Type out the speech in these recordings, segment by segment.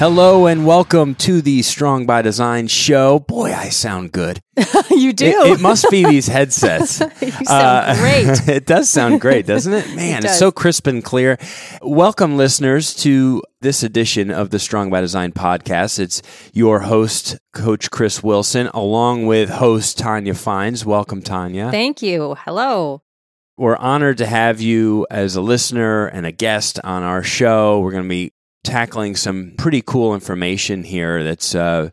Hello and welcome to the Strong by Design show. Boy, I sound good. you do. It, it, must be these headsets. you sound uh, great. it does sound great, doesn't it? Man, it it's so crisp and clear. Welcome, listeners, to this edition of the Strong by Design podcast. It's your host, Coach Chris Wilson, along with host Tonya Fines. Welcome, Tonya. Thank you. Hello. We're honored to have you as a listener and a guest on our show. We're going to be tackling some pretty cool information here that's uh,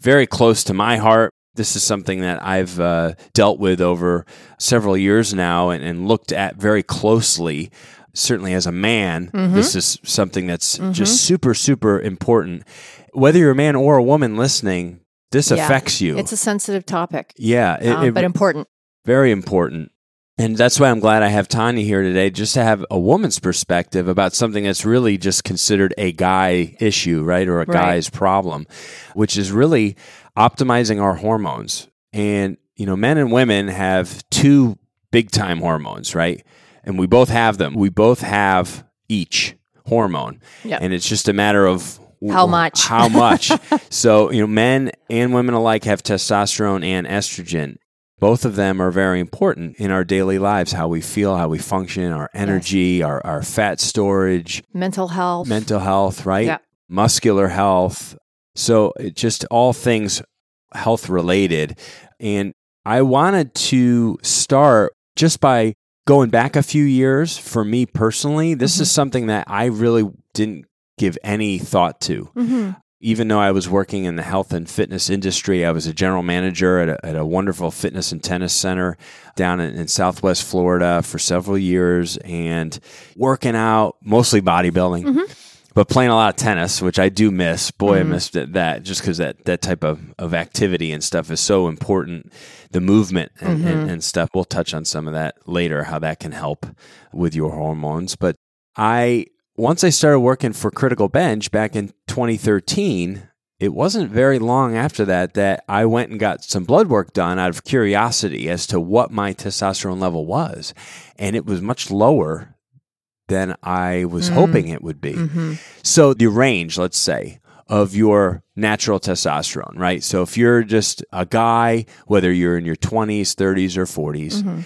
very close to my heart. This is something that I've uh, dealt with over several years now and, and, looked at very closely. Certainly, as a man, mm-hmm. this is something that's mm-hmm. just super, super important. Whether you're a man or a woman listening, this yeah. affects you. It's a sensitive topic. Yeah, it, um, it, but important. Very important. And that's why I'm glad I have Tonya here today, just to have a woman's perspective about something that's really just considered a guy issue, right? Or a right. guy's problem, which is really optimizing our hormones. And, you know, men and women have two big time hormones, right? And we both have them. We both have each hormone. Yep. And it's just a matter of how much how much so you know men and women alike have testosterone and estrogen both of them are very important in our daily lives how we feel how we function our energy yes. our, our fat storage mental health. mental health right? Yeah. muscular health. So it just all things health related. And i wanted to start just by going back a few years for me personally. This mm-hmm. is something that i really didn't give any thought to. Mm-hmm even though I was working in the health and fitness industry, I was a general manager at a, at a wonderful fitness and tennis center down in, in, Southwest Florida for several years and working out, mostly bodybuilding. Mm-hmm. But playing a lot of tennis, which I do miss. Boy, mm-hmm. I missed it, that just because that, that type of, of activity and stuff is so important. The movement and, mm-hmm. and, and stuff. We'll touch on some of that later, how that can help with your hormones. But I once I started working for Critical Bench back in 2013, it wasn't very long after that that I went and got some blood work done out of curiosity as to what my testosterone level was. And it was much lower than I was mm. hoping it would be. Mm-hmm. So, the range, let's say, of your natural testosterone, right? So, if you're just a guy, whether you're in your 20s, 30s, or 40s, mm-hmm.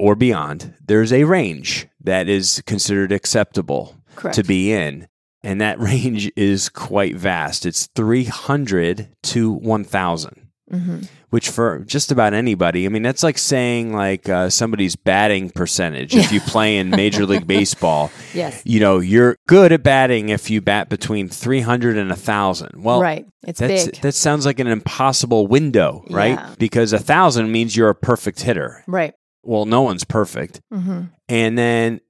or beyond, there's a range that is considered acceptable Correct. to be in. And that range is quite vast. It's 300 to 1,000. Mm-hmm. Which for just about anybody, I mean, that's like saying like uh, somebody's batting percentage. If you play in Major League Baseball, yes, you know you're good at batting if you bat between three hundred and a thousand. Well, right, it's big. That sounds like an impossible window, right? Yeah. Because a thousand means you're a perfect hitter, right? Well, no one's perfect, mm-hmm. and then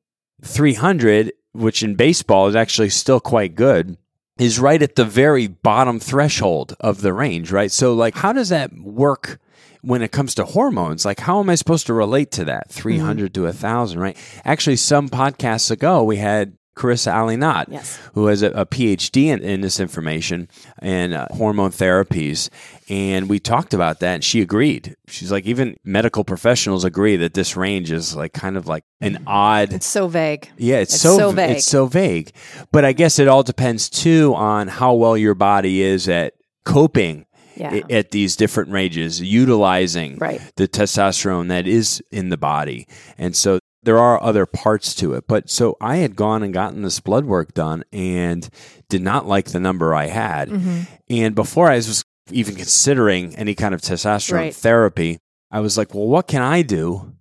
three hundred which in baseball is actually still quite good, is right at the very bottom threshold of the range, right? So, like, how does that work when it comes to hormones? Like, how am I supposed to relate to that 300 mm-hmm. to 1,000, right? Actually, some podcasts ago, we had Carissa Ali-Knott, yes. who has a, a PhD in, in, this information and uh, hormone therapies. And we talked about that, and she agreed. She's like, even medical professionals agree that this range is like kind of like an odd. It's so vague. Yeah, it's, it's so, so vague. It's so vague. But I guess it all depends too on how well your body is at coping yeah. at these different ranges, utilizing right. the testosterone that is in the body. And so there are other parts to it. But so I had gone and gotten this blood work done and did not like the number I had. Mm-hmm. And before I was even considering any kind of testosterone right. therapy, I was like, well, what can I do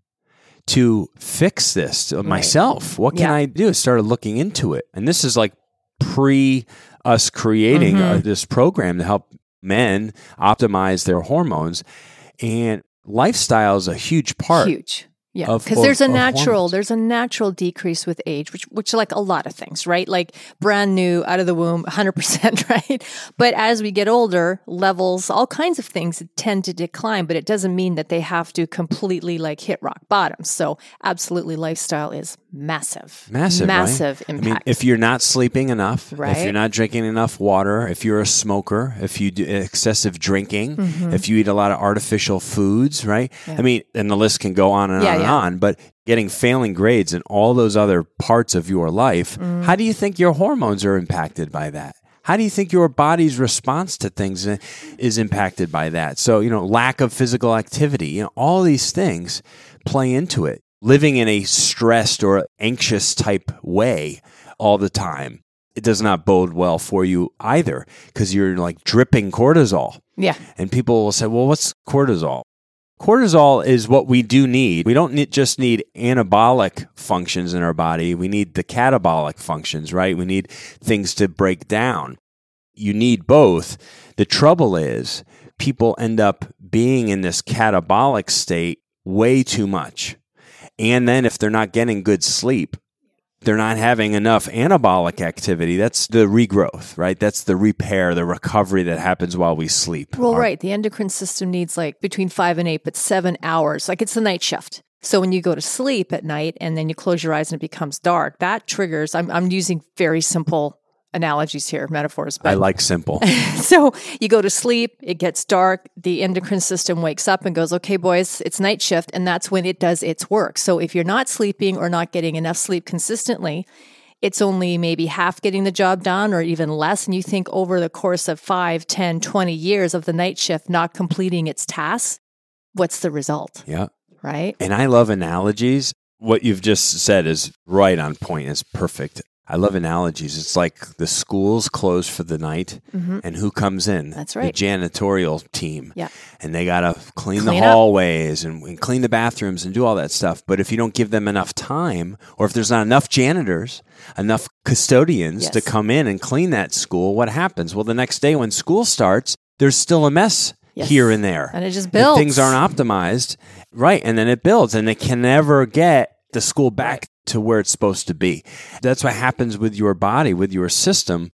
to fix this right. myself? What can yeah. I do? I started looking into it. And this is like pre us creating mm-hmm. uh, this program to help men optimize their hormones. And lifestyle is a huge part huge Yeah, because there's a natural hormones. there's a natural decrease with age, which which like a lot of things, right? Like brand new out of the womb, 100 percent, right? But as we get older, levels, all kinds of things tend to decline, but it doesn't mean that they have to completely like hit rock bottom. So absolutely, lifestyle is massive, Massive, right? massive I impact. mean, if you're not sleeping enough, right? if you're not drinking enough water, if you're a smoker, if you do excessive drinking, Mm-hmm. if you eat a lot of artificial foods, right? I mean, and the list can go on and Yeah, on and yeah. on, but getting failing grades in all those other parts of your life, Mm. how do you think your hormones are impacted by that? How do you think your body's response to things is impacted by that? So, you know, lack of physical activity, you know, all these things play into it. Living in a stressed or anxious type way all the time, it does not bode well for you either because you're like dripping cortisol. yeah, And people will say, well, what's cortisol? Cortisol is what we do need. We don't need, just need anabolic functions in our body. We need the catabolic functions, right? We need things to break down. You need both. The trouble is, people end up being in this catabolic state way too much. And then if they're not getting good sleep, they're not having enough anabolic activity. That's the regrowth, right? That's the repair, the recovery that happens while we sleep. Well, Our- right. The endocrine system needs like between five and eight, but seven hours. Like it's the night shift. So when you go to sleep at night and then you close your eyes and it becomes dark, that triggers. I'm, I'm using very simple analogies here, metaphors, but I like simple. so you go to sleep, it gets dark, the endocrine system wakes up and goes, okay, boys, it's night shift. And that's when it does its work. So if you're not sleeping or not getting enough sleep consistently, it's only maybe half getting the job done or even less. And you think over the course of 5, 10, 20 years of the night shift not completing its tasks, what's the result? yeah. Right? And I love analogies. What you've just said is right on point. It's perfect. I love analogies. It's like the school's closed for the night, and who comes in? Mm-hmm. That's right. The janitorial team. Yeah. And they got to clean, Clean the hallways and, and clean the bathrooms and do all that stuff. But if you don't give them enough time, or if there's not enough janitors, enough custodians to come in and clean that school, what happens? Well, the next day when school starts, there's still a mess Yes. here and there. And it just builds. things aren't optimized, right? And then it builds, and they can never get the school back to where it's supposed to be. That's what happens with your body, with your system.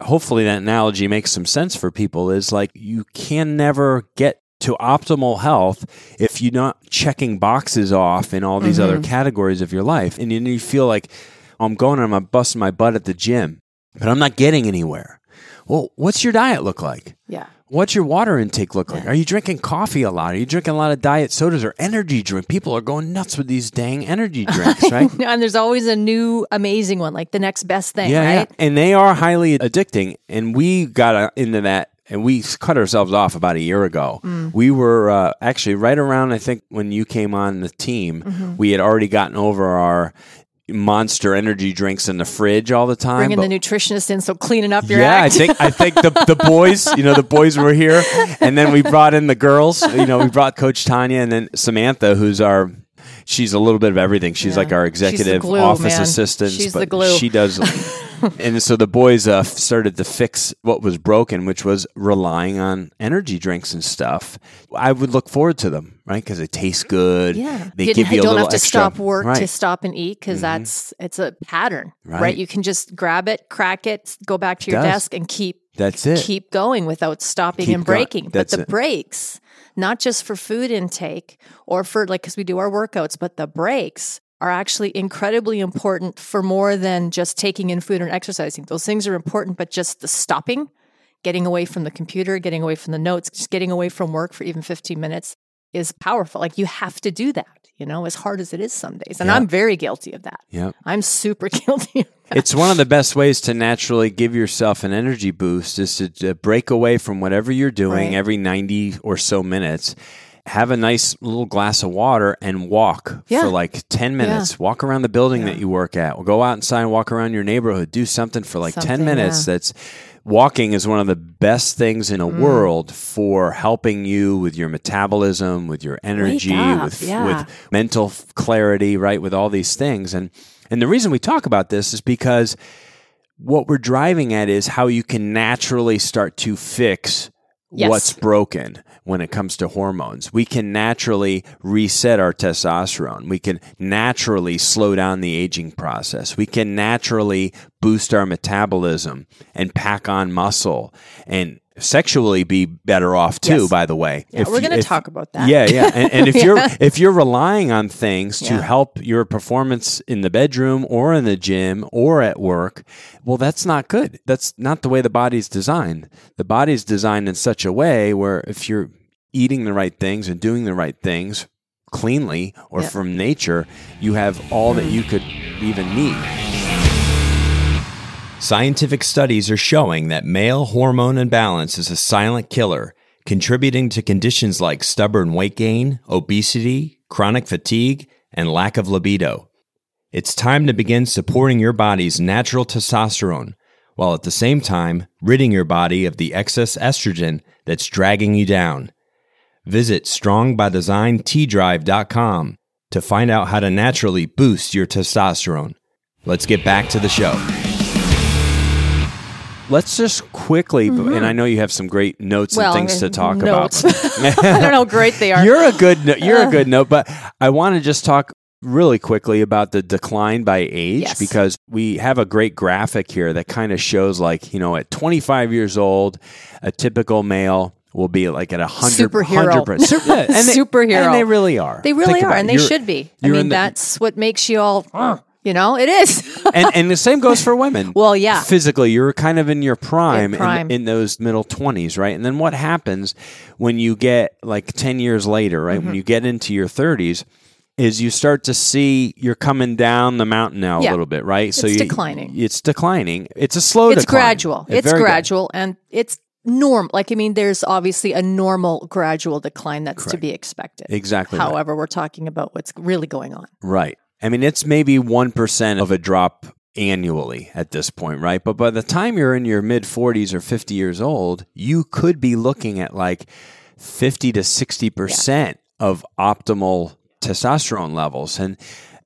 Hopefully, that analogy makes some sense for people. Is like you can never get to optimal health if you're not checking boxes off in all these mm-hmm. other categories of your life, and then you feel like I'm going and I'm busting my butt at the gym, but I'm not getting anywhere. Well, what's your diet look like? Yeah. What's your water intake look like? Are you drinking coffee a lot? Are you drinking a lot of diet sodas or energy drink? People are going nuts with these dang energy drinks, right? And there's always a new amazing one, like the next best thing, yeah, yeah. right? And they are highly addicting. And we got uh, into that and we cut ourselves off about a year ago. Mm. We were uh, actually right around, I think, when you came on the team, Mm-hmm. we had already gotten over our monster energy drinks in the fridge all the time. Bringing but- the nutritionist in, so cleaning up your yeah, act. I think I think the the boys, you know, the boys were here, and then we brought in the girls. You know, we brought Coach Tonya and then Samantha, who's our. She's a little bit of everything. She's Yeah. like our executive glue, office man. assistant. She's but the glue. She does, and so the boys uh, started to fix what was broken, which was relying on energy drinks and stuff. I would look forward to them, right? Because they taste good. Yeah, they you give you a don't little have to extra- stop work to right. Mm-hmm. stop and eat because that's it's a pattern, right. Right. You can just grab it, crack it, go back to your desk, and keep That's it. keep going without stopping Keep and breaking. But That's the it. breaks, not just for food intake or for like because we do our workouts, but the breaks are actually incredibly important for more than just taking in food and exercising. Those things are important, but just the stopping, getting away from the computer, getting away from the notes, just getting away from work for even 15 minutes is powerful. Like you have to do that, you know, as hard as it is some days. And Yeah. I'm very guilty of that. yeah. I'm super guilty. of that. it's one of the best ways to naturally give yourself an energy boost is to, to break away from whatever you're doing Right. every 90 or so minutes have a nice little glass of water and walk Yeah. for like 10 minutes walk around the building that you work at or go outside and walk around your neighborhood do something for like 10 minutes yeah. that's walking is one of the best things in a Mm. world for helping you with your metabolism with your energy with yeah. with mental clarity right with all these things and and the reason we talk about this is because what we're driving at is how you can naturally start to fix Yes. what's broken when it comes to hormones. We can naturally reset our testosterone. We can naturally slow down the aging process. We can naturally boost our metabolism and pack on muscle and sexually be better off too Yes. by the way Yeah, If we're going to talk about that. yeah, yeah. And, and if you're if you're relying on things to Yeah. help your performance in the bedroom or in the gym or at work, well, that's not good. That's not the way the body's designed. The body's designed in such a way where if you're eating the right things and doing the right things cleanly or Yeah. from nature, you have all that you could even need. Scientific studies are showing that male hormone imbalance is a silent killer, contributing to conditions like stubborn weight gain, obesity, chronic fatigue, and lack of libido. It's time to begin supporting your body's natural testosterone, while at the same time ridding your body of the excess estrogen that's dragging you down. Visit strongbydesignTdrive.com to find out how to naturally boost your testosterone. Let's get back to the show. Let's just quickly, and I know you have some great notes Mm-hmm. Well, and things to talk notes. about. I don't know how great they are. You're a good, no- you're a good note, but I want to just talk really quickly about the decline by age Yes. because we have a great graphic here that kind of shows, like you know, at 25 years old, a typical male will be like at a hundred Superhero. 100%. Super- yeah, and they- Superhero. and they really are. They really Think are, and they should be. I mean, the- that's what makes you all, "Uh," you know, it is. and and the same goes for women. Well, yeah. Physically, you're kind of in your prime, In prime. In, in those middle 20s, right? And then what happens when you get like 10 years later, right? Mm-hmm. When you get into your 30s is you start to see you're coming down the mountain now a little bit, right? So It's you, declining. It's declining. It's a slow it's decline. gradual. It's very gradual, and it's norm. Like, I mean, there's obviously a normal gradual decline that's to be expected. Exactly right. However, we're talking about what's really going on. Right. I mean, it's maybe 1% of a drop annually at this point, right? But by the time you're in your mid 40s or 50 years old, you could be looking at like 50 to 60% of optimal testosterone levels. And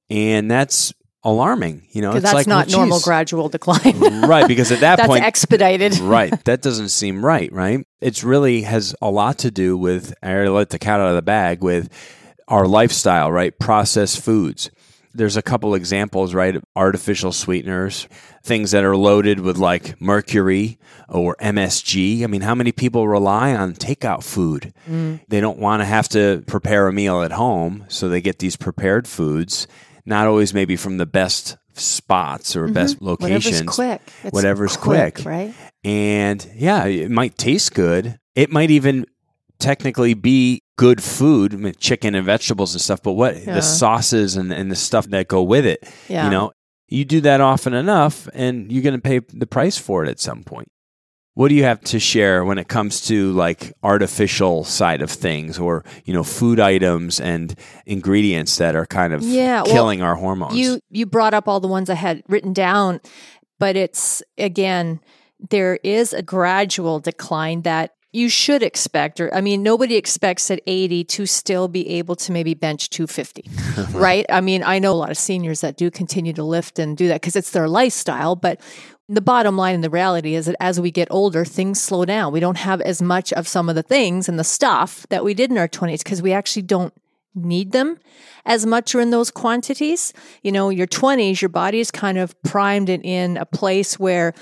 and that's alarming, you know. It's that's like, not well, normal gradual decline. Right, because at that that's point expedited. right. That doesn't seem right, right? It's really has a lot to do with I already let the cat out of the bag with our lifestyle, right? Processed foods. There's a couple examples, right? Artificial sweeteners, things that are loaded with like mercury or MSG. I mean, how many people rely on takeout food? Mm. They don't want to have to prepare a meal at home, so they get these prepared foods, not always maybe from the best spots or mm-hmm. best locations. Whatever's quick. It's Whatever's quick. right? And yeah, it might taste good. It might even technically be good food, I mean, chicken and vegetables and stuff, but what Yeah. the sauces and, and the stuff that go with it, Yeah. you know, you do that often enough and you're going to pay the price for it at some point. What do you have to share when it comes to like artificial side of things or, you know, food items and ingredients that are kind of Yeah, well, killing our hormones? You you brought up all the ones I had written down, but it's again there is a gradual decline that you should expect or I mean nobody expects at 80 to still be able to maybe bench 250. right? I mean, I know a lot of seniors that do continue to lift and do that cuz it's their lifestyle, but the bottom line and the reality is that as we get older, things slow down. We don't have as much of some of the things and the stuff that we did in our 20s because we actually don't need them as much or in those quantities. You know, your 20s, your body is kind of primed and in a place where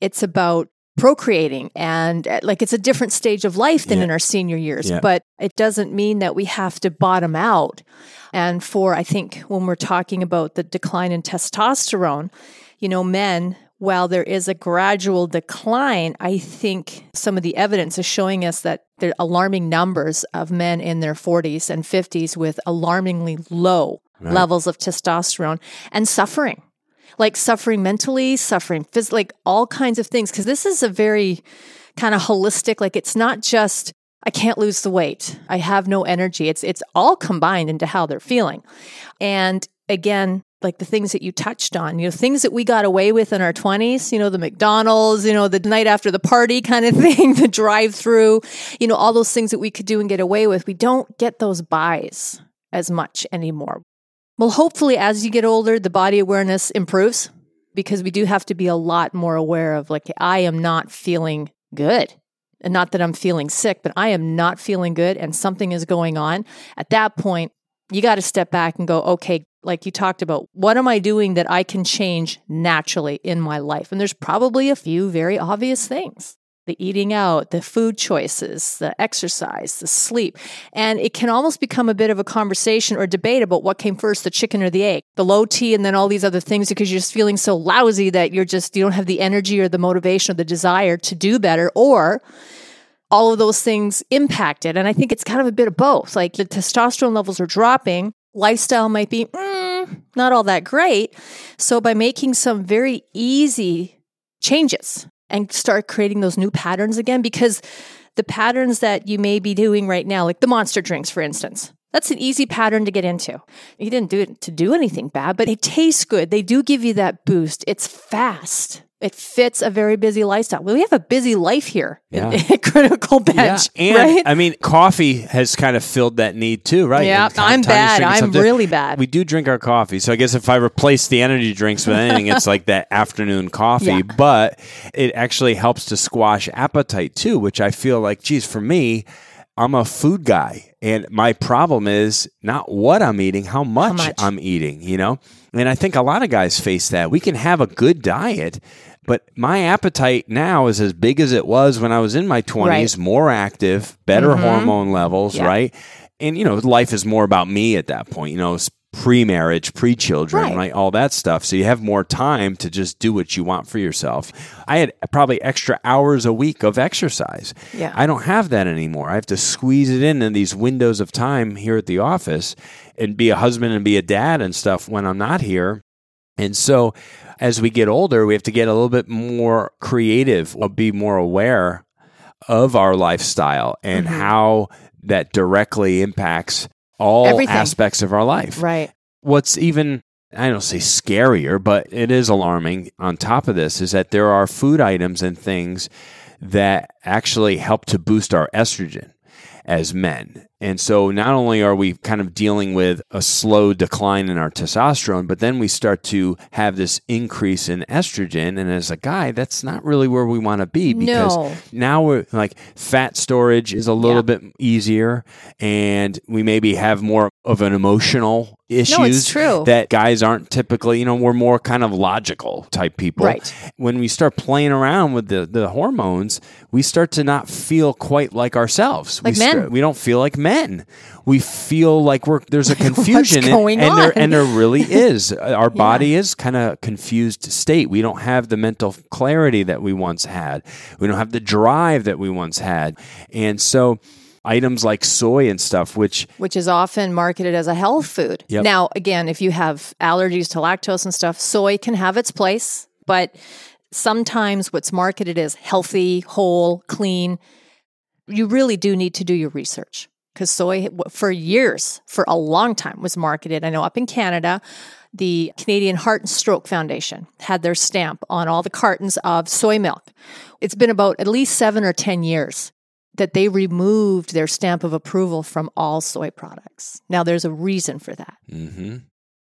it's about procreating and uh, like it's a different stage of life than Yeah. in our senior years Yeah. but it doesn't mean that we have to bottom out and for i think when we're talking about the decline in testosterone you know men while there is a gradual decline i think some of the evidence is showing us that there are alarming numbers of men in their 40s and 50s with alarmingly low levels of testosterone and suffering like suffering mentally, suffering physically, like all kinds of things. Cause this is a very kind of holistic, like it's not just, I can't lose the weight. I have no energy. It's, it's all combined into how they're feeling. And again, like the things that you touched on, you know, things that we got away with in our 20s, you know, the McDonald's, you know, the night after the party kind of thing, the drive through, you know, all those things that we could do and get away with. We don't get those buys as much anymore. Well, hopefully, as you get older, the body awareness improves because we do have to be a lot more aware of like, I am not feeling good. and not that I'm feeling sick, but I am not feeling good and something is going on, at that point, you got to step back and go, okay, like you talked about, what am I doing that I can change naturally in my life? And there's probably a few very obvious things the eating out, the food choices, the exercise, the sleep. And it can almost become a bit of a conversation or debate about what came first, the chicken or the egg, the low T and then all these other things because you're just feeling so lousy that you're just, you don't have the energy or the motivation or the desire to do better. Or all of those things impacted. And I think it's kind of a bit of both. Like the testosterone levels are dropping, lifestyle might be mm, not all that great. So by making some very easy changes and start creating those new patterns again, because the patterns that you may be doing right now, like the monster drinks, for instance, that's an easy pattern to get into. You didn't do it to do anything bad, but they taste good. They do give you that boost. It's fast. It fits a very busy lifestyle. Well, we have a busy life here Yeah. at Critical Bench, Yeah, and right? I mean, coffee has kind of filled that need too, right? Yeah, I'm bad. I'm really bad. We do drink our coffee, so I guess if I replace the energy drinks with anything, it's like that afternoon coffee. Yeah. But it actually helps to squash appetite too, which I feel like, geez, for me. I'm a food guy, and my problem is not what I'm eating, how much, much? I'm eating, you know? And I think a lot of guys face that. We can have a good diet, but my appetite now is as big as it was when I was in my 20s, Right. Mm-hmm. more active, better hormone levels, Yeah. right? And, you know, life is more about me at that point, you know, pre marriage, pre children, Right. right. All that stuff. So you have more time to just do what you want for yourself. I had probably extra hours a week of exercise. Yeah. I don't have that anymore. I have to squeeze it in in these windows of time here at the office and be a husband and be a dad and stuff when I'm not here. And so as we get older, we have to get a little bit more creative, or be more aware of our lifestyle and Mm-hmm. how that directly impacts all Everything. aspects of our life. right. What's even I don't say scarier, but it is alarming on top of this is that there are food items and things that actually help to boost our estrogen as men. And so not only are we kind of dealing with a slow decline in our testosterone, but then we start to have this increase in estrogen. And as a guy, that's not really where we want to be because No. now we're like fat storage is a little Yeah. bit easier and we maybe have more of an emotional issues no, true. that guys aren't typically, you know, we're more kind of logical type people. Right. When we start playing around with the, the hormones, we start to not feel quite like ourselves. Like we men. start- we don't feel like men. We feel like we're there's a confusion and- going and, there on? and there really is. Our body is kind of confused state. We don't have the mental clarity that we once had. We don't have the drive that we once had. And so items like soy and stuff which which is often marketed as a health food. Yep. Now, again, if you have allergies to lactose and stuff, soy can have its place, but sometimes what's marketed as healthy, whole, clean, you really do need to do your research because soy, for years, for a long time, was marketed. I know up in Canada, the Canadian Heart and Stroke Foundation had their stamp on all the cartons of soy milk. It's been about at least seven or 10 years that they removed their stamp of approval from all soy products. Now, there's a reason for that. Mm-hmm.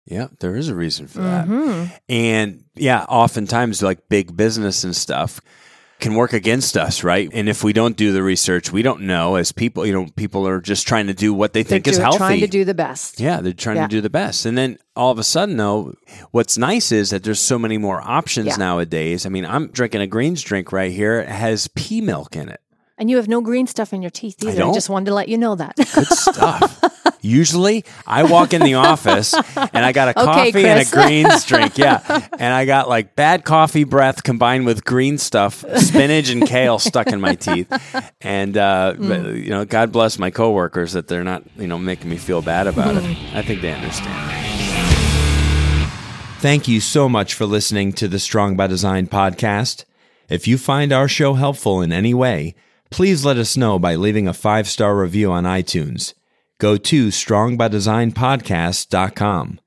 Yeah, there is a reason for that. And yeah, oftentimes like big business and stuff can work against us, right? And if we don't do the research, we don't know as people, you know, people are just trying to do what they think They're is do- healthy. trying to do the best. yeah, they're trying Yeah. to do the best. And then all of a sudden though, what's nice is that there's so many more options Yeah. nowadays. I mean, I'm drinking a greens drink right here. It has pea milk in it. And you have no green stuff in your teeth either. I, don't. just wanted to let you know that. Good stuff. Usually, I walk in the office and I got a Okay, coffee and a greens drink. Yeah. And I got like bad coffee breath combined with green stuff, spinach and kale stuck in my teeth. And, uh, but, you know, God bless my coworkers that they're not, you know, making me feel bad about it. Hmm. I think they understand. Thank you so much for listening to the Strong by Design podcast. If you find our show helpful in any way, please let us know by leaving a five star review on iTunes. Go to strongbydesignpodcast.com.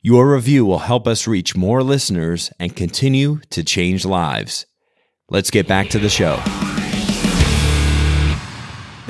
Your review will help us reach more listeners and continue to change lives. Let's get back to the show.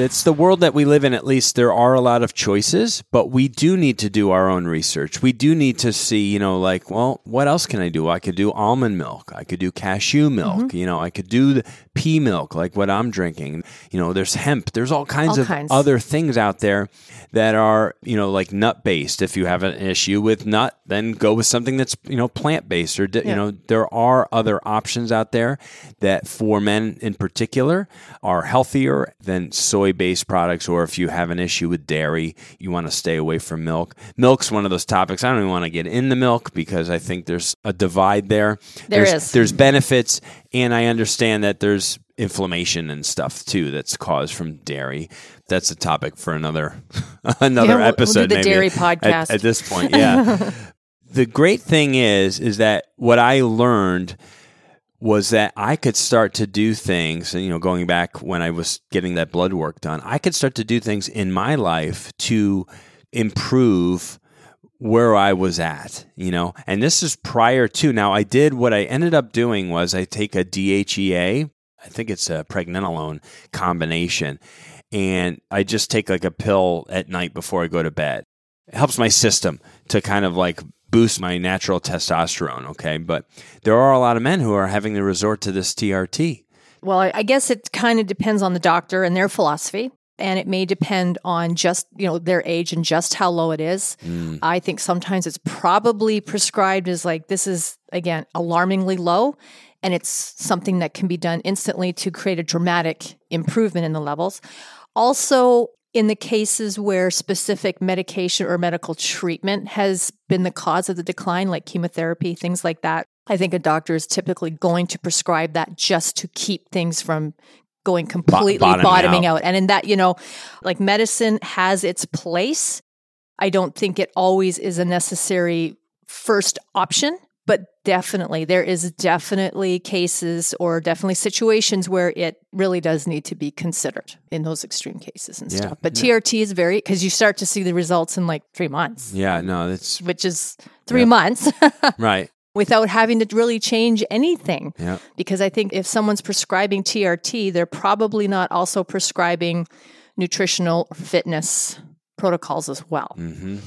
It's the world that we live in, at least there are a lot of choices, but we do need to do our own research. We do need to see, you know, like, well, what else can I do? I could do almond milk. I could do cashew milk. Mm-hmm. You know, I could do the pea milk, like what I'm drinking. You know, there's hemp. There's all kinds All of kinds. other things out there that are, you know, like nut based. If you have an issue with nut, then go with something that's, you know, plant based or, Yeah. you know, there are other options out there that for men in particular are healthier than soy based products. Or if you have an issue with dairy, you want to stay away from milk. Milk's one of those topics. I don't even want to get in the milk because I think there's a divide there. There there's, is. There's benefits, and I understand that there's inflammation and stuff too that's caused from dairy. That's a topic for another another Yeah, we'll- we'll episode. the maybe dairy at- podcast. at this point. Yeah. the great thing is, is that what I learned was that I could start to do things, and you know, going back when I was getting that blood work done, I could start to do things in my life to improve where I was at, you know. And this is prior to now I did what I ended up doing was I take a DHEA, I think it's a pregnenolone combination, and I just take like a pill at night before I go to bed. It helps my system to kind of like boost my natural testosterone, okay? But there are a lot of men who are having to resort to this TRT. Well, I, guess it kind of depends on the doctor and their philosophy. And it may depend on just, you know, their age and just how low it is. Mm. I think sometimes it's probably prescribed as like, this is, again, alarmingly low. And it's something that can be done instantly to create a dramatic improvement in the levels. Also, in the cases where specific medication or medical treatment has been the cause of the decline, like chemotherapy, things like that, I think a doctor is typically going to prescribe that just to keep things from going completely bottoming bottoming out. out. And in that, you know, like medicine has its place. I don't think it always is a necessary first option, but definitely there is definitely cases or definitely situations where it really does need to be considered in those extreme cases and Yeah, stuff. But TRT is very because you start to see the results in like three months, Yeah, no, that's which is three Yeah. months right. Without having to really change anything. Yeah. Because I think if someone's prescribing TRT, they're probably not also prescribing nutritional fitness protocols as well. hmm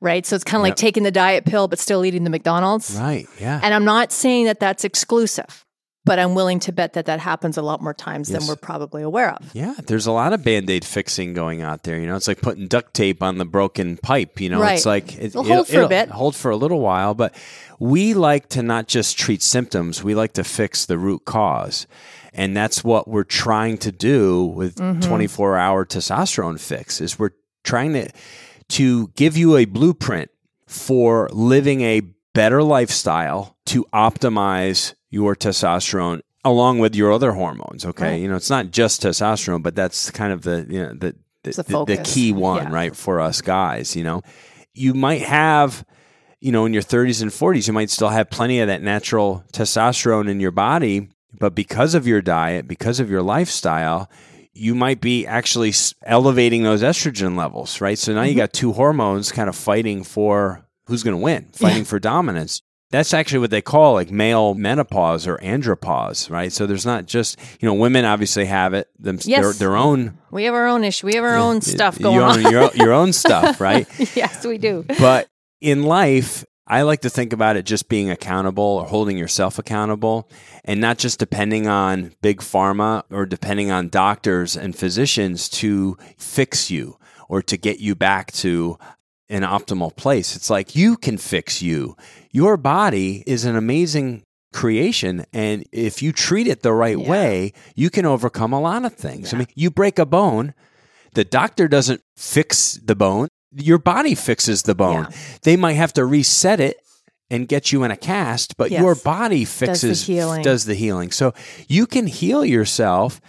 Right. So it's kind of like taking the diet pill, but still eating the McDonald's. Right. Yeah. And I'm not saying that that's exclusive, but I'm willing to bet that that happens a lot more times Yes. than we're probably aware of. Yeah, there's a lot of band aid fixing going out there. You know, it's like putting duct tape on the broken pipe. You know, it's like it, It'll hold for a bit. hold for a little while. But we like to not just treat symptoms; we like to fix the root cause, and that's what we're trying to do with Mm-hmm. 24 hour testosterone fix. Is we're trying to to give you a blueprint for living a better lifestyle to optimize your testosterone along with your other hormones okay Right. you know it's not just testosterone but that's kind of the you know the the, the the, key one Yeah. right for us guys you know you might have you know in your 30s and 40s you might still have plenty of that natural testosterone in your body but because of your diet because of your lifestyle you might be actually elevating those estrogen levels, right? So now Mm-hmm. you got two hormones kind of fighting for who's going to win, fighting for dominance. That's actually what they call like male menopause or andropause, right? So there's not just, you know, women obviously have it, them, their, Yes. their own, We have our own issue. We have our own stuff going your, on. your, your own stuff, right? yes, we do. but in life, I like to think about it just being accountable or holding yourself accountable and not just depending on big pharma or depending on doctors and physicians to fix you or to get you back to an optimal place. It's like you can fix you. Your body is an amazing creation and if you treat it the right Yeah. way, you can overcome a lot of things. I mean, you break a bone, the doctor doesn't fix the bone, your body fixes the bone. Yeah. They might have to reset it and get you in a cast, but Yes. your body fixes healing. does the healing. So you can heal yourself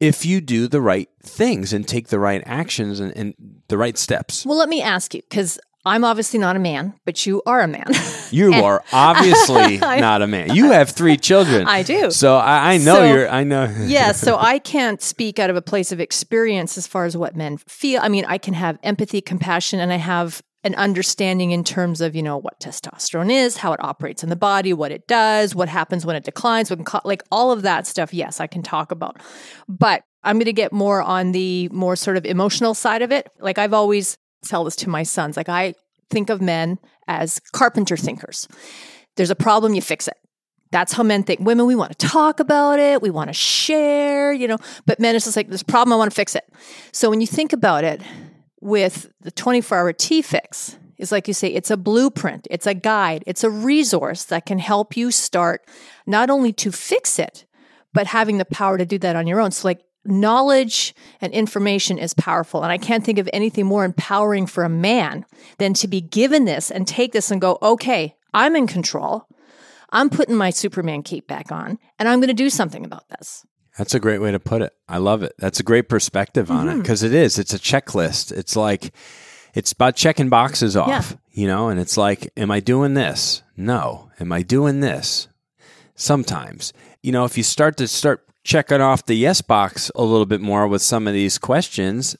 if you do the right things and take the right actions and, and the right steps. Well, let me ask you because I'm obviously not a man, but you are a man. You And- are obviously not a man. You have three children. I do. So I, I know So- you're. I know. yeah, so I can't speak out of a place of experience as far as what men feel. I mean, I can have empathy, compassion, and I have an understanding in terms of, you know, what testosterone is, how it operates in the body, what it does, what happens when it declines, co- like all of that stuff. Yes, I can talk about. But I'm going to get more on the more sort of emotional side of it. Like I've always tell this to my sons. Like I think of men as carpenter thinkers. There's a problem, you fix it. That's how men think. Women, we want to talk about it, we want to share, you know, but men, it's just like, this problem, I want to fix it. So when you think about it with the 24 hour T fix, is like you say, it's a blueprint, it's a guide, it's a resource that can help you start not only to fix it, but having the power to do that on your own. So, like, knowledge and information is powerful. And I can't think of anything more empowering for a man than to be given this and take this and go, okay, I'm in control. I'm putting my Superman cape back on and I'm going to do something about this. That's a great way to put it. I love it. That's a great perspective on mm-hmm. it because it is. It's a checklist. It's like, it's about checking boxes off, yeah. you know, and it's like, am I doing this? No. Am I doing this? Sometimes, you know, if you start to start checking off the yes box a little bit more with some of these questions,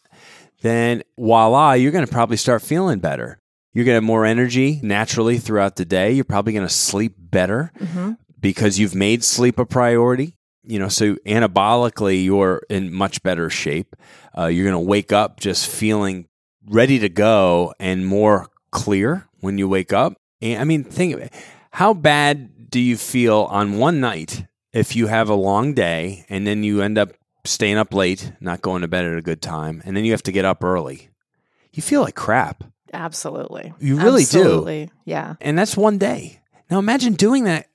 then voila, you're going to probably start feeling better. You're going to have more energy naturally throughout the day. You're probably going to sleep better mm-hmm. because you've made sleep a priority. You know, so anabolically, you're in much better shape. Uh, you're going to wake up just feeling ready to go and more clear when you wake up. And I mean, think of it. How bad do you feel on one night if you have a long day and then you end up staying up late, not going to bed at a good time, and then you have to get up early? You feel like crap. Absolutely. You really Absolutely. do. Yeah. And that's one day. Now imagine doing that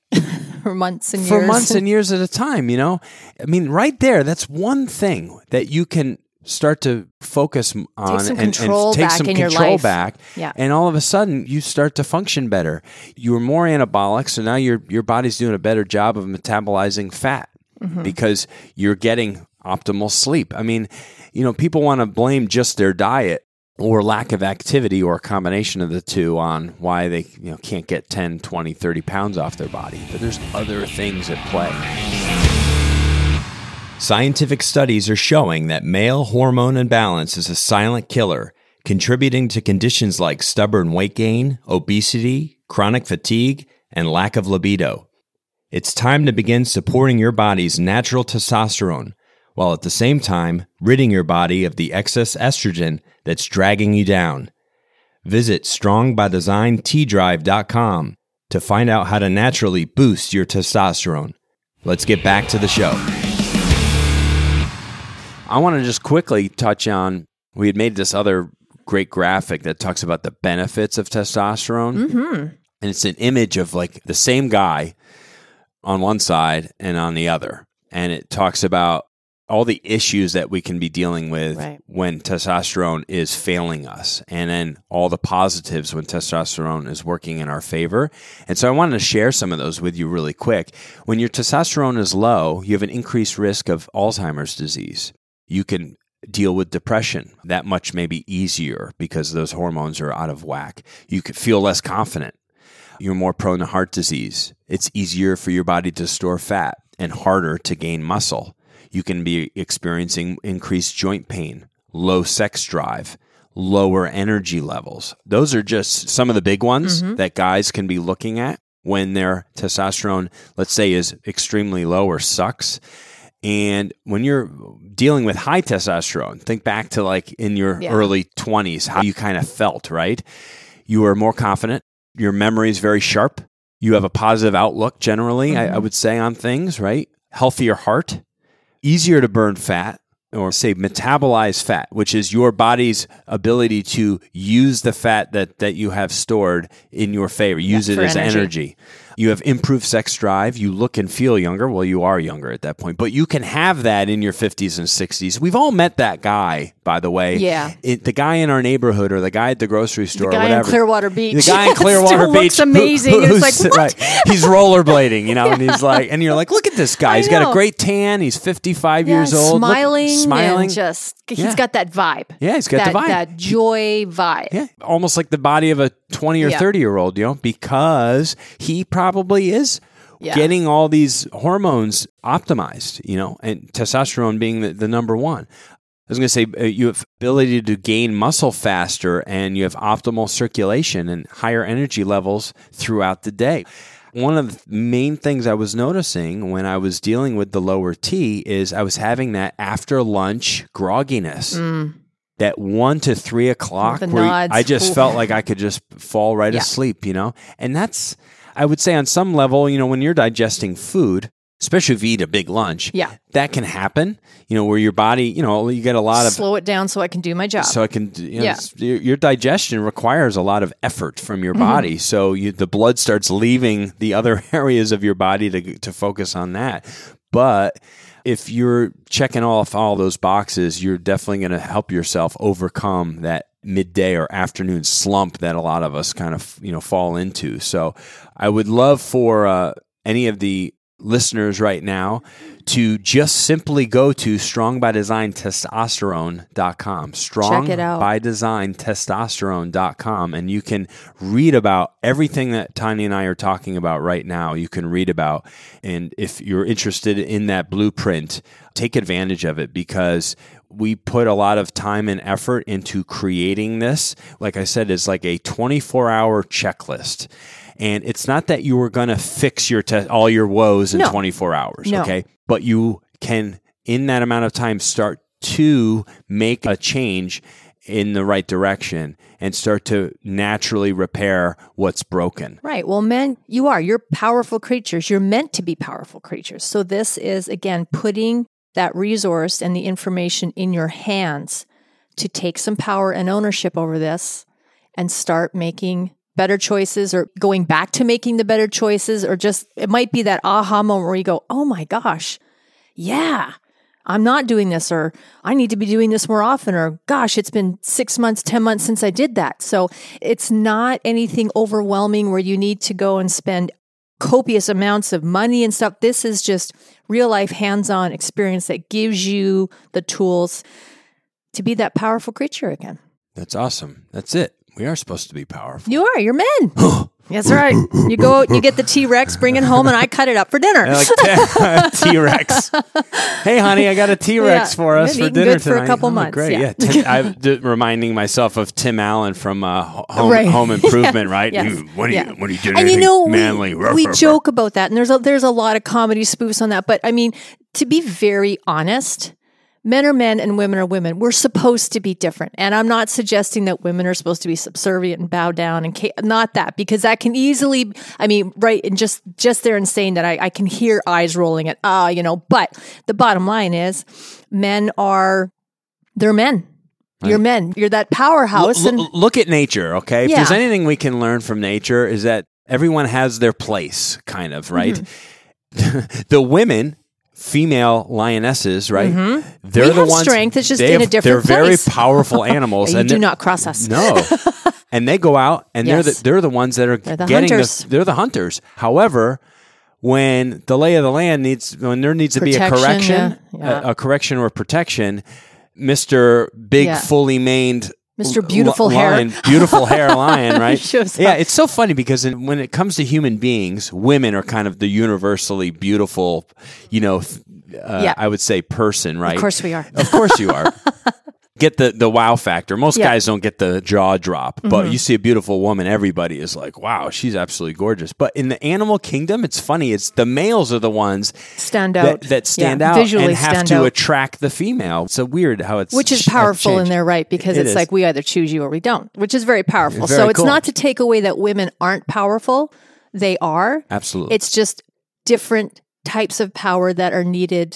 for months and for years. months and years at a time, you know? I mean, right there, that's one thing that you can start to focus on take and, and, take some control back. Yeah. And all of a sudden you start to function better. You were more anabolic, so now your your body's doing a better job of metabolizing fat mm-hmm. because you're getting optimal sleep. I mean, you know, people want to blame just their diet or lack of activity or a combination of the two on why they you know can't get 10 20 30 pounds off their body but there's other things at play Scientific studies are showing that male hormone imbalance is a silent killer, contributing to conditions like stubborn weight gain, obesity, chronic fatigue, and lack of libido. It's time to begin supporting your body's natural testosterone, while at the same time ridding your body of the excess estrogen that's dragging you down. Visit strongbydesignTDrive.com to find out how to naturally boost your testosterone. Let's get back to the show. I want to just quickly touch on we had made this other great graphic that talks about the benefits of testosterone. Mm-hmm. And it's an image of like the same guy on one side and on the other. And it talks about all the issues that we can be dealing with right. when testosterone is failing us, and then all the positives when testosterone is working in our favor. And so I wanted to share some of those with you really quick. When your testosterone is low, you have an increased risk of Alzheimer's disease you can deal with depression that much maybe easier because those hormones are out of whack. You can feel less confident. You're more prone to heart disease. It's easier for your body to store fat and harder to gain muscle. You can be experiencing increased joint pain, low sex drive, lower energy levels. Those are just some of the big ones mm-hmm. that guys can be looking at when their testosterone, let's say, is extremely low or sucks. And when you're dealing with high testosterone, think back to like in your yeah. early 20s, how you kind of felt, right? You are more confident. Your memory is very sharp. You have a positive outlook generally, mm-hmm. I, I mm-hmm. would say, on things, right? Healthier heart, easier to burn fat or say metabolize fat, which is your body's ability to use the fat that, that you have stored in your favor, use yeah, it as energy. energy. You have improved sex drive. You look and feel younger. Well, you are younger at that point, but you can have that in your 50s and 60s. We've all met that guy, by the way. Yeah. It, the guy in our neighborhood or the guy at the grocery store the guy or whatever. in Clearwater Beach. The guy in Clearwater Beach. looks amazing. Who, it's like, what? Right. He's rollerblading, you know, and he's like, and you're like, look at this guy. He's got a great tan. He's 55 yeah, years old. Smiling. Look, smiling. just, he's yeah. got that vibe. Yeah, he's got that, the vibe. That joy vibe. Yeah. Almost like the body of a 20 or yeah. 30 year old, you know, because he probably is yeah. getting all these hormones optimized, you know, and testosterone being the, the number one. I was going to say uh, you have ability to gain muscle faster and you have optimal circulation and higher energy levels throughout the day. One of the main things I was noticing when I was dealing with the lower T is I was having that after lunch grogginess. Mm. That one to three o'clock, where nods. I just Ooh. felt like I could just fall right yeah. asleep, you know? And that's, I would say on some level, you know, when you're digesting food, especially if you eat a big lunch, Yeah. that can happen. You know, where your body, you know, you get a lot of Slow it down so I can do my job. so I can, you know, Yeah. your, your digestion requires a lot of effort from your Mm-hmm. body. So you, the blood starts leaving the other areas of your body to to focus on that. But if you're checking off all those boxes, you're definitely going to help yourself overcome that midday or afternoon slump that a lot of us kind of you know fall into. So I would love for uh, any of the listeners right now to just simply go to strongbydesigntestosterone.com strong Check it out. by design testosterone.com and you can read about everything that Tonya and I are talking about right now you can read about and if you're interested in that blueprint take advantage of it because we put a lot of time and effort into creating this like I said it's like a 24 hour checklist and it's not that you were going to fix your te- all your woes in No. 24 hours No. okay but you can in that amount of time start to make a change in the right direction and start to naturally repair what's broken. Right. Well, men, you are. You're powerful creatures. You're meant to be powerful creatures. So, this is, again, putting that resource and the information in your hands to take some power and ownership over this and start making better choices or going back to making the better choices, or just it might be that aha moment where you go, oh my gosh, yeah. I'm not doing this, or I need to be doing this more often, or gosh, it's been six months, 10 months since I did that. So it's not anything overwhelming where you need to go and spend copious amounts of money and stuff. This is just real life hands on experience that gives you the tools to be that powerful creature again. That's awesome. That's it. We are supposed to be powerful. You are, you're men. That's right. You go out, you get the T Rex, bring it home, and I cut it up for dinner. like T Rex. Hey, honey, I got a T Rex Yeah, for us for dinner good for a tonight. couple Oh, months, Great. yeah. Yeah. Tim, I'm d- reminding myself of Tim Allen from uh, Home, Right. Home Improvement, right? Yes. You- What are Yeah. you? What are you doing? and you know, we, manly? Ruff, we ruff, ruff. joke about that, and there's a, there's a lot of comedy spoofs on that. But I mean, to be very honest, men are men and women are women. We're supposed to be different, and I'm not suggesting that women are supposed to be subservient and bow down and ca- not that because that can easily. I mean, right, and just just there and saying that, I, I can hear eyes rolling at ah, you know. But the bottom line is, men are they're men. You're men. You're that powerhouse, L- and l- look at nature, okay? If there's anything we can learn from nature is that everyone has their place, kind of, right? Mm-hmm. the women, female lionesses, right? They're Mm-hmm. We the have ones. strength, it's just in a have- different They're very powerful animals, and do they're- not cross us. No. and they go out and they're the, they're the ones that are They're the getting hunters. the they're the hunters. However, when the lay of the land needs when there needs to be a correction, yeah, yeah. A, a correction or protection, Mr. Big Yeah. fully maned Mr. Beautiful Hair. lion, beautiful hair lion, right? Yeah, it's so funny because in, when it comes to human beings, women are kind of the universally beautiful, you know, uh, Yeah. I would say person, right? Of course we are. Of course you are. get the the wow factor. Most Yeah. Mm-hmm. guys don't get the jaw drop, but you see a beautiful woman, everybody is like, "Wow, she's absolutely gorgeous." But in the animal kingdom, it's funny. It's the males are the ones stand out that stand Yeah, out visually and have to out. attract the female. It's so weird how it's which is powerful in their right because It it's is. like we either choose you or we don't, which is very powerful. Very so it's cool. not to take away that women aren't powerful; they are. Absolutely. It's just different types of power that are needed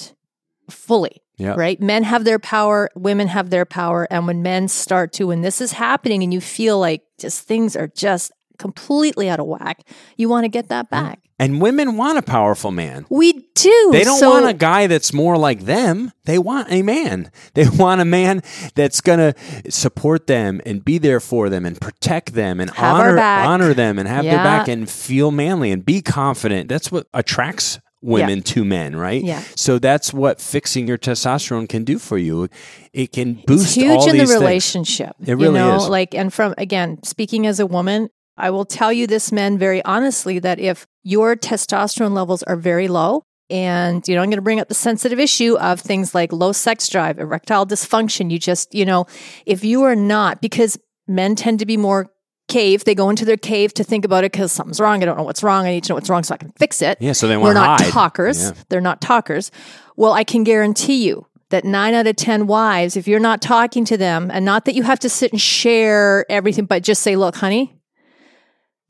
fully. Yeah. Right? Men have their power, women have their power. And when men start to, when this is happening and you feel like just things are just completely out of whack, you want to get that mm-hmm. back. and women want a powerful man. We do. They don't So- want a guy that's more like them. They want a man. They want a man that's going to support them and be there for them and protect them and honor honor them and have their back and feel manly and be confident. That's what attracts women to men, right? Yeah. So that's what fixing your testosterone can do for you. It can boost it's huge all in the these things. relationship. It really you know, is. Like, and from again, speaking as a woman, I will tell you this, men, very honestly, that if your testosterone levels are very low, and you know, I'm going to bring up the sensitive issue of things like low sex drive, erectile dysfunction. You just, you know, if you are not, because men tend to be more cave, they go into their cave to think about it because something's wrong. I don't know what's wrong. I need to know what's wrong so I can fix it. Yeah, so they want We're not hide. talkers. Yeah. They're not talkers. Well, I can guarantee you that nine out of 10 wives, if you're not talking to them, and not that you have to sit and share everything, but just say, look, honey,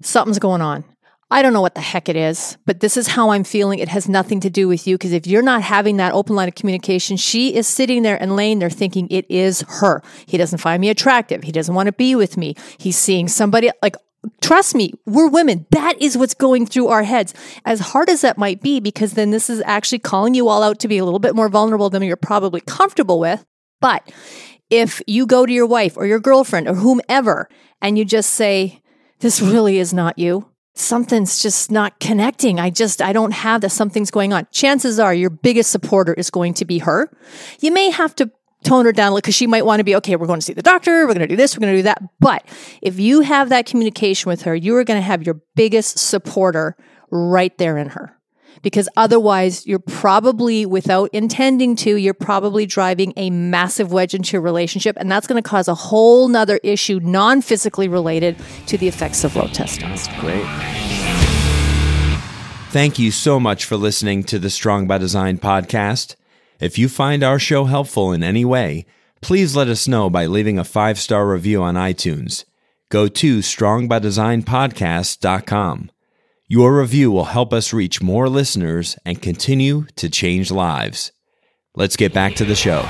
something's going on. I don't know what the heck it is, but this is how I'm feeling. It has nothing to do with you. Because if you're not having that open line of communication, she is sitting there and laying there thinking it is her. He doesn't find me attractive. He doesn't want to be with me. He's seeing somebody like, trust me, we're women. That is what's going through our heads. As hard as that might be, because then this is actually calling you all out to be a little bit more vulnerable than you're probably comfortable with. But if you go to your wife or your girlfriend or whomever and you just say, this really is not you something's just not connecting. I just, I don't have that. Something's going on. Chances are your biggest supporter is going to be her. You may have to tone her down because she might want to be, okay, we're going to see the doctor. We're going to do this. We're going to do that. But if you have that communication with her, you are going to have your biggest supporter right there in her because otherwise you're probably without intending to you're probably driving a massive wedge into your relationship and that's going to cause a whole nother issue non-physically related to the effects of low testosterone. Great. Thank you so much for listening to the strong by design podcast. If you find our show helpful in any way please let us know by leaving a five-star review on itunes. Go to strongbydesignpodcast.com your review will help us reach more listeners and continue to change lives. Let's get back to the show.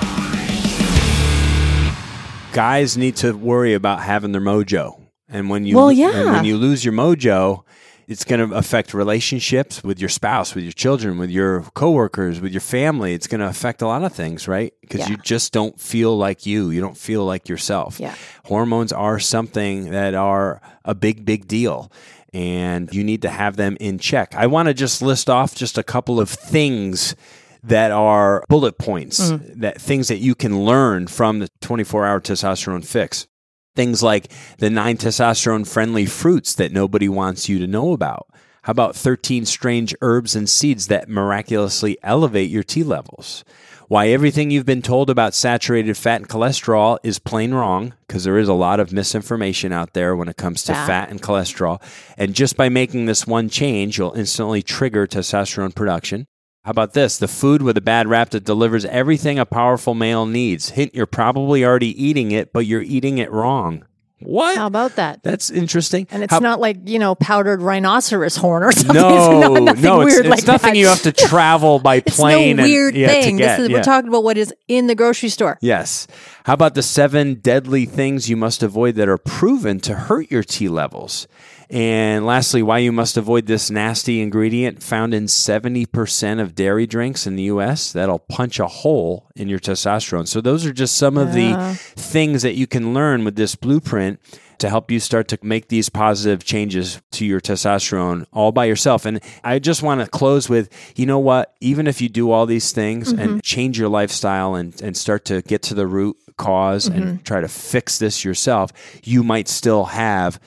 Guys need to worry about having their mojo. And when you well, yeah. when you lose your mojo, it's going to affect relationships with your spouse, with your children, with your coworkers, with your family. It's going to affect a lot of things, right? Because yeah. you just don't feel like you. You don't feel like yourself. Yeah. Hormones are something that are a big, big deal and you need to have them in check. I want to just list off just a couple of things that are bullet points, mm-hmm. that things that you can learn from the 24 hour testosterone fix. Things like the nine testosterone friendly fruits that nobody wants you to know about. How about 13 strange herbs and seeds that miraculously elevate your T levels? Why everything you've been told about saturated fat and cholesterol is plain wrong, because there is a lot of misinformation out there when it comes to fat. fat and cholesterol. And just by making this one change, you'll instantly trigger testosterone production. How about this? The food with a bad rap that delivers everything a powerful male needs. Hint, you're probably already eating it, but you're eating it wrong. What? How about that? That's interesting. And it's How, not like you know powdered rhinoceros horn or something. No, it's no, it's, it's like nothing that. you have to travel by plane. no weird and, yeah, thing. Get, this is yeah. we're talking about what is in the grocery store. Yes. How about the seven deadly things you must avoid that are proven to hurt your T levels? And lastly, why you must avoid this nasty ingredient found in 70% of dairy drinks in the US that'll punch a hole in your testosterone. So, those are just some of the things that you can learn with this blueprint to help you start to make these positive changes to your testosterone all by yourself. And I just want to close with you know what? Even if you do all these things and mm-hmm. change your lifestyle and, and start to get to the root cause and mm-hmm. try to fix this yourself, you might still have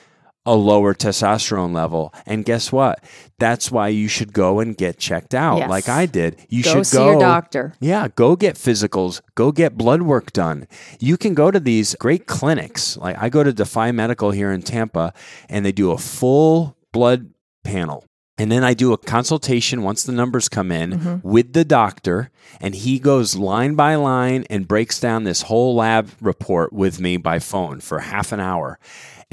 a lower testosterone level. And guess what? That's why you should go and get checked out Yes. like I did. You Go should see go your doctor. yeah, go get physicals, go get blood work done. You can go to these great clinics. Like I go to Defy Medical here in Tampa and they do a full blood panel. And then I do a consultation once the numbers come in Mm-hmm. with the doctor, and he goes line by line and breaks down this whole lab report with me by phone for half an hour.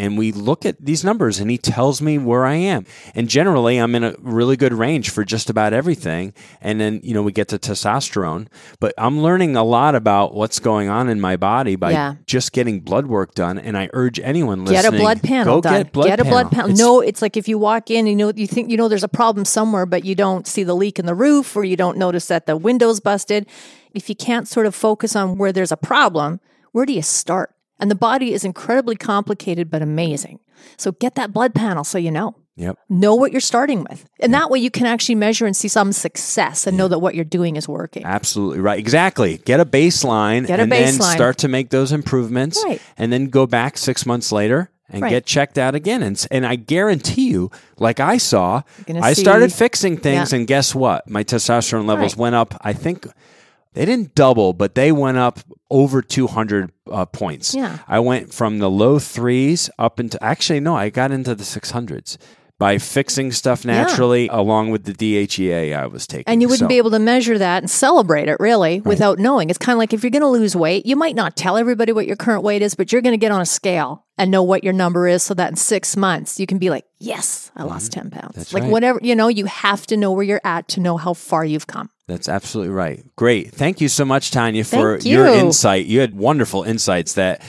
And we look at these numbers, and he tells me where I am. And generally, I'm in a really good range for just about everything. And then, you know, we get to testosterone, but I'm learning a lot about what's going on in my body by Yeah. just getting blood work done. And I urge anyone listening, Get a blood panel go done. Get, blood a blood panel. It's- No, it's like if you walk in, you know, you think you know there's a problem somewhere, but you don't see the leak in the roof, or you don't notice that the window's busted. If you can't sort of focus on where there's a problem, where do you start? And the body is incredibly complicated but amazing. So get that blood panel so you know. Yep. Know what you're starting with. And that way you can actually measure and see some success and know that what you're doing is working. Absolutely right. Exactly. Get a baseline Get a and then start to make those improvements Right. and then go back 6 months later and Right. get checked out again and and I guarantee you like I saw I started fixing things Yeah. and guess what? My testosterone levels Right. went up I think they didn't double, but they went up over 200 uh, points. Yeah. I went from the low threes up into, actually, no, I got into the 600s by fixing stuff naturally along with the DHEA I was taking. And you wouldn't So- be able to measure that and celebrate it really without knowing. It's kind of like if you're going to lose weight, you might not tell everybody what your current weight is, but you're going to get on a scale and know what your number is so that in six months you can be like, yes, I lost 10 pounds. Mm-hmm. That's like right. whatever, you know, you have to know where you're at to know how far you've come. That's absolutely right. Great. Thank you so much, Tonya, for Thank your insight. You had wonderful insights that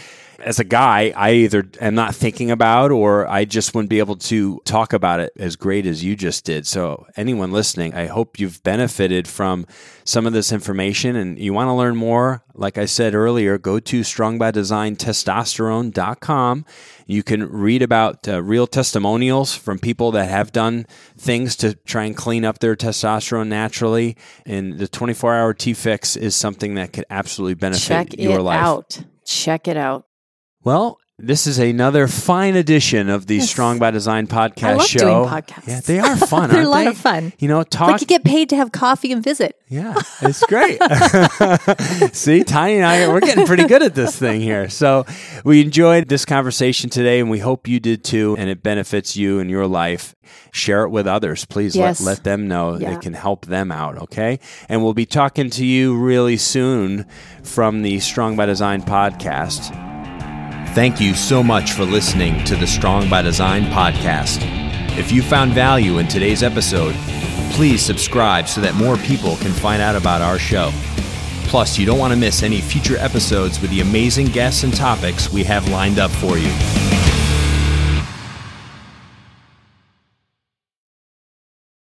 as a guy, I either am not thinking about or I just wouldn't be able to talk about it as great as you just did. So, anyone listening, I hope you've benefited from some of this information and you want to learn more. Like I said earlier, go to strongbydesigntestosterone.com. You can read about uh, real testimonials from people that have done things to try and clean up their testosterone naturally. And the 24 hour T Fix is something that could absolutely benefit Check your it life. out. Check it out. Well, this is another fine edition of the Yes. Strong by Design podcast I love show. doing podcasts. Yeah, they are fun. They're a lot they? of fun. You know, talk. like you get paid to have coffee and visit. yeah, it's great. See, Tonya and I, we're getting pretty good at this thing here. So we enjoyed this conversation today, and we hope you did too, and it benefits you and your life. Share it with others. Please Yes. let, let them know Yeah. it can help them out, okay? And we'll be talking to you really soon from the Strong by Design podcast. Thank you so much for listening to the Strong by Design podcast. If you found value in today's episode, please subscribe so that more people can find out about our show. Plus, you don't want to miss any future episodes with the amazing guests and topics we have lined up for you.